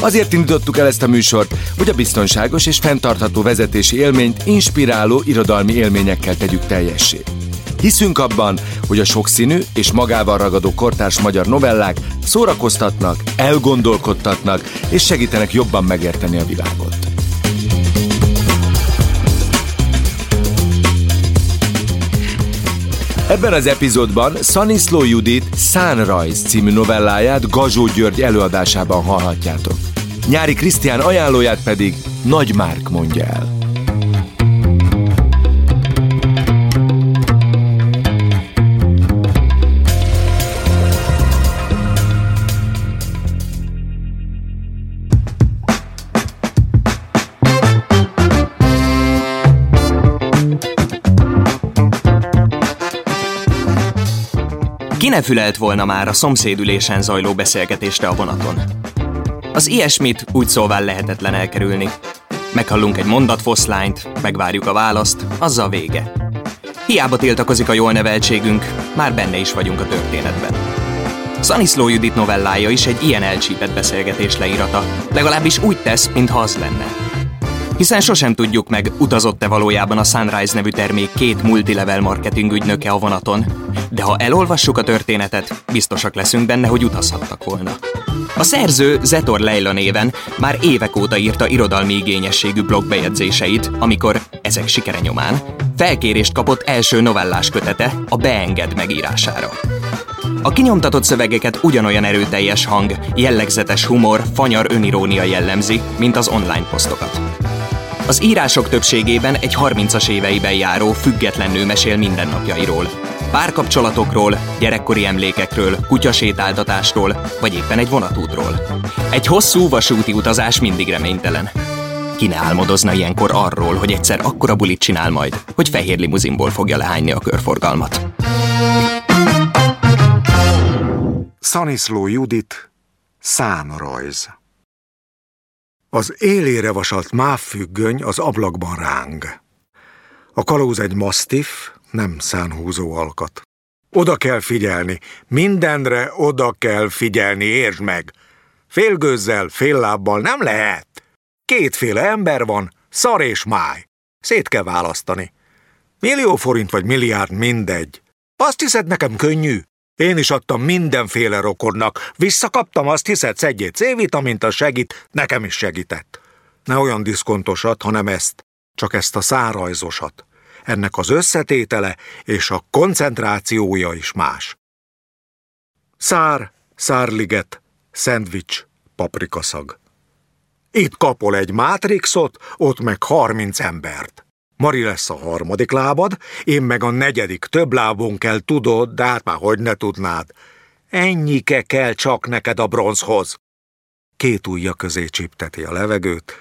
Azért indítottuk el ezt a műsort, hogy a biztonságos és fenntartható vezetési élményt inspiráló irodalmi élményekkel tegyük teljessé. Hiszünk abban, hogy a sokszínű és magával ragadó kortárs magyar novellák szórakoztatnak, elgondolkodtatnak és segítenek jobban megérteni a világot. Ebben az epizódban Szaniszló Judit Sunrise című novelláját Gazsó György előadásában hallhatjátok. Nyári Krisztián ajánlóját pedig Nagy Márk mondja el. Ki ne fülelt volna már a szomszédülésen zajló beszélgetésre a vonaton? Az ilyesmit úgy szóval lehetetlen elkerülni. Meghallunk egy mondatfoszlányt, megvárjuk a választ, azzal vége. Hiába tiltakozik a jól neveltségünk, már benne is vagyunk a történetben. Szaniszló Judit novellája is egy ilyen elcsípett beszélgetés leírata, legalábbis úgy tesz, mintha az lenne. Hiszen sosem tudjuk meg, utazott-e valójában a Sunrise nevű termék két multilevel marketing ügynöke a vonaton, de ha elolvassuk a történetet, biztosak leszünk benne, hogy utazhattak volna. A szerző Zetor Leila néven már évek óta írta irodalmi igényességű blogbejegyzéseit, amikor, ezek sikere nyomán, felkérést kapott első novellás kötete a Beenged megírására. A kinyomtatott szövegeket ugyanolyan erőteljes hang, jellegzetes humor, fanyar önirónia jellemzi, mint az online posztokat. Az írások többségében egy 30-as éveiben járó független nő mesél mindennapjairól, párkapcsolatokról, gyerekkori emlékekről, kutyasétáltatásról, vagy éppen egy vonatútról. Egy hosszú vasúti utazás mindig reménytelen. Ki ne álmodozna ilyenkor arról, hogy egyszer akkora bulit csinál majd, hogy fehér limuzinból fogja lehányni a körforgalmat. Szaniszló Judit, Szánrajz Az élére vasalt mávfüggöny az ablakban ráng. A kalóz egy masztif, nem szánhúzó alkat. Oda kell figyelni, mindenre oda kell figyelni, értsd meg! Félgőzzel, fél lábbal nem lehet. Kétféle ember van, szar és máj. Szét kell választani. Millió forint vagy milliárd, mindegy. Azt hiszed nekem könnyű? Én is adtam mindenféle rokonnak. Visszakaptam, azt hiszed, szedjét C-vitamint, a segít, nekem is segített. Ne olyan diszkontosat, hanem ezt, csak ezt a szárajzosat. Ennek az összetétele és a koncentrációja is más. Szár, szárliget, szendvics, paprikaszag. Itt kapol egy mátrixot, ott meg harminc embert. Mari lesz a harmadik lábad, én meg a negyedik, több lábon kell, tudod, de hát már hogy ne tudnád. Ennyike kell csak neked a bronzhoz. Két ujja közé csipteti a levegőt,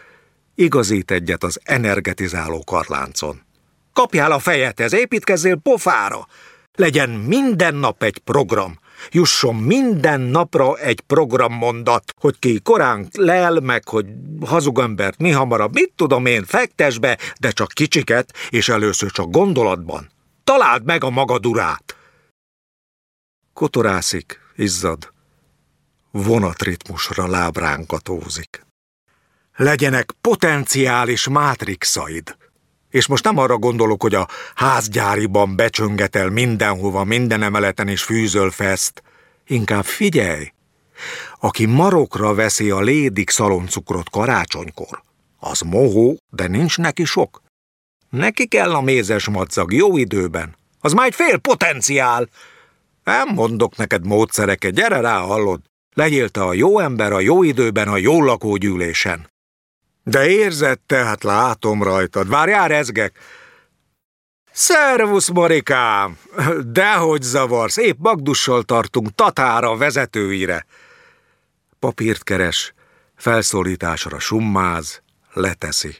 igazít egyet az energetizáló karláncon. Kapjál a fejedhez, építkezzél pofára! Legyen minden nap egy program. Jusson minden napra egy programmondat, hogy ki korán lel, meg hogy hazugembert mi hamarabb, mit tudom én, fektes be, de csak kicsiket, és először csak gondolatban. Találd meg a magad urát! Kotorászik, izzad, vonatritmusra lábránkatózik. Legyenek potenciális mátrixaid, és most nem arra gondolok, hogy a házgyáriban becsöngetel mindenhova, minden emeleten is fűzöl fest. Inkább figyelj! Aki marokra veszi a lédik szaloncukrot karácsonykor, az mohó, de nincs neki sok. Neki kell a mézes madzag jó időben. Az már egy fél potenciál. Nem mondok neked módszereket, gyere rá, hallod. Legyél te a jó ember a jó időben a jó lakógyűlésen. De érzed, tehát látom rajtad. Várjál, rezgek. Szervusz, Marikám! Dehogy zavarsz, épp Magdussal tartunk Tatára vezetőire. Papírt keres, Felszólításra summáz, leteszi.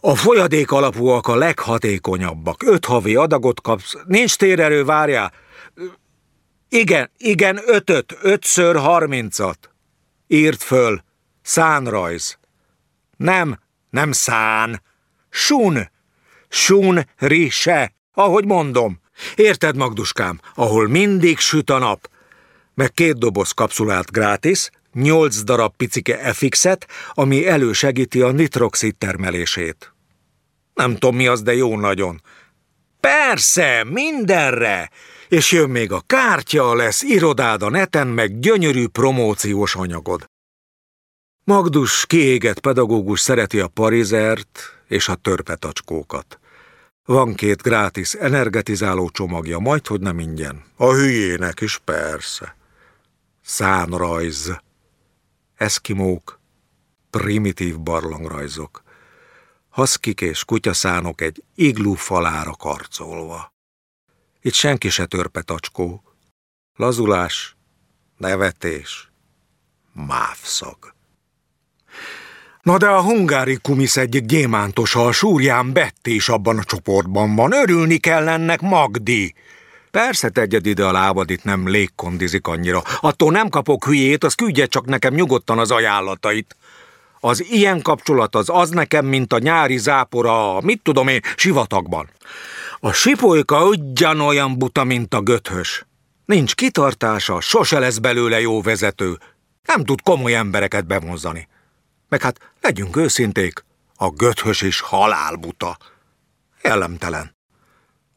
A folyadék alapúak a leghatékonyabbak. Öt havi adagot kapsz. Nincs térerő, várjál. Igen, igen, ötöt, ötször harmincat. Írt föl. Szánrajz. Nem, nem szán. Sun. Sun rise, ahogy mondom. Érted, Magduskám, ahol mindig süt a nap. Meg két doboz kapszulát gratis, nyolc darab picike FX-et, ami elősegíti a nitroxid termelését. Nem tudom mi az, de jó nagyon. Persze, mindenre! És jön még a kártya, lesz irodád a neten, meg gyönyörű promóciós anyagod. Magdus kiégett pedagógus szereti a parizert és a törpetacskókat. Van két grátis energetizáló csomagja, majd hogy nem ingyen. A hülyének is persze. Szánrajz. Eszkimók. Primitív barlangrajzok. Haszkik és kutyaszánok egy iglú falára karcolva. Itt senki se törpetacskó. Lazulás, nevetés, mávszag. Na de a hungári kumisz egyik gyémántosa, a súrján Betty is abban a csoportban van. Örülni kell ennek, Magdi. Persze tegyed ide a lábad, itt nem légkondizik annyira. Attól nem kapok hülyét, az küldje csak nekem nyugodtan az ajánlatait. Az ilyen kapcsolat az az nekem, mint a nyári zápora, mit tudom én, sivatagban. A sipolyka ugyanolyan buta, mint a göthös. Nincs kitartása, sose lesz belőle jó vezető. Nem tud komoly embereket bevonzani. Meg hát legyünk őszinték, a göthös is halálbuta. Jellemtelen.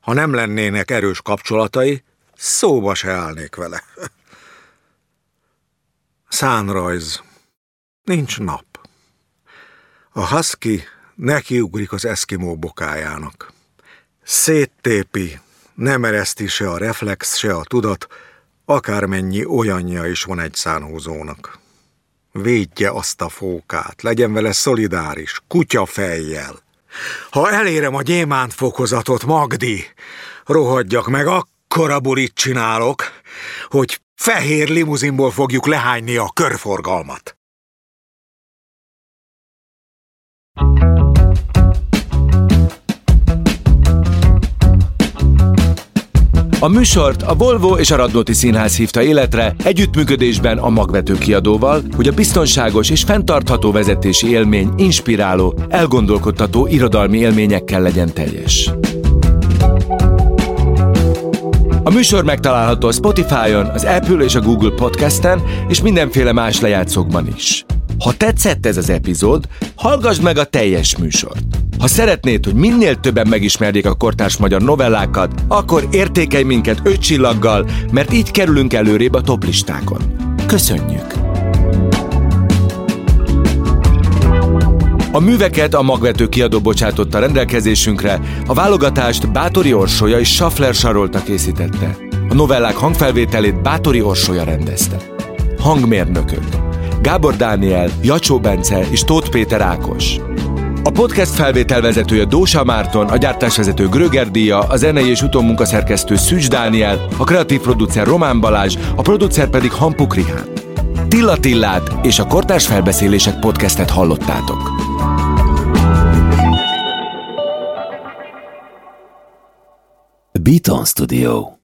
Ha nem lennének erős kapcsolatai, szóba se állnék vele. Szánrajz. Nincs nap. A husky nekiugrik az eszkimó bokájának. Széttépi, nem ereszti se a reflex, se a tudat, akármennyi olyanja is van egy szánhúzónak. Védje azt a fókát, legyen vele szolidáris, kutya fejjel. Ha elérem a gyémánt fokozatot, Magdi, rohadjak meg, akkora bulit csinálok, hogy fehér limuzinból fogjuk lehányni a körforgalmat. A műsort a Volvo és a Radnóti Színház hívta életre együttműködésben a magvető kiadóval, hogy a biztonságos és fenntartható vezetési élmény inspiráló, elgondolkodtató irodalmi élményekkel legyen teljes. A műsor megtalálható a Spotify-on, az Apple és a Google Podcast-en és mindenféle más lejátszókban is. Ha tetszett ez az epizód, hallgass meg a teljes műsort. Ha szeretnéd, hogy minél többen megismerjék a kortárs magyar novellákat, akkor értékelj minket öt csillaggal, mert így kerülünk előrébb a toplistákon. Köszönjük! A műveket a magvető kiadó bocsátotta rendelkezésünkre, a válogatást Bátori Orsolya és Schaffler Sarolta készítette. A novellák hangfelvételét Bátori Orsolya rendezte. Hangmérnökök Gábor Dániel, Jacsó Bence és Tóth Péter Ákos. A podcast felvételvezetője Dósa Márton, a gyártásvezető Gröger Díja, a zenei és utómunkaszerkesztő Szűcs Dániel, a kreatív producer Román Balázs, a producer pedig Hampuk Rihán. Tilla Tillát és a Kortárs Felbeszélések podcastet hallottátok. Beaton Studio